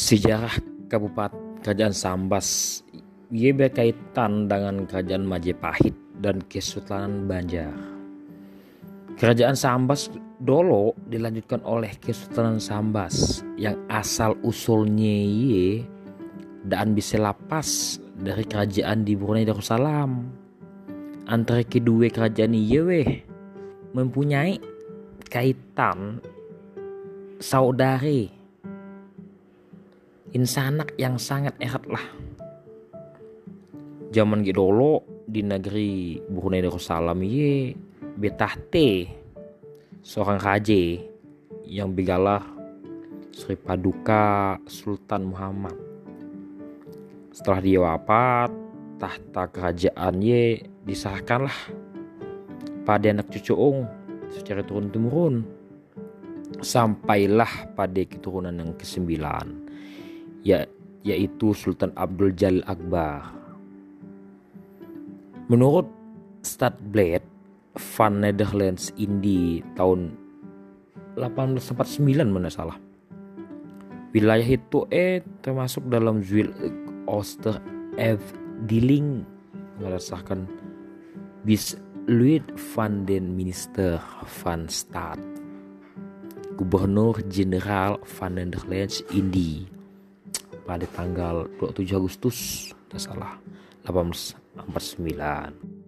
Sejarah Kabupaten Kerajaan Sambas ia berkaitan dengan Kerajaan Majapahit dan Kesultanan Banjar. Kerajaan Sambas dulu dilanjutkan oleh Kesultanan Sambas yang asal usulnya ye dan bisa lapas dari kerajaan di Brunei Darussalam. Antara kedua kerajaan ini mempunyai kaitan saudari insanak yang sangat erat lah. Zaman dulu di negeri Brunei Darussalam ye betahte seorang raja yang begalah Sri Paduka Sultan Muhammad. Setelah dia wafat tahta kerajaan ye disahkanlah pada anak cucu Ong secara turun temurun sampailah pada keturunan yang kesembilan ya, yaitu Sultan Abdul Jalil Akbar. Menurut Stadblad Van Netherlands Indi tahun 1849 mana salah. Wilayah itu eh termasuk dalam Zwil Oster F. Dilling merasakan bis Louis van den Minister van Stad Gubernur Jenderal van Netherlands Indi pada tanggal 27 Agustus tidak salah 1849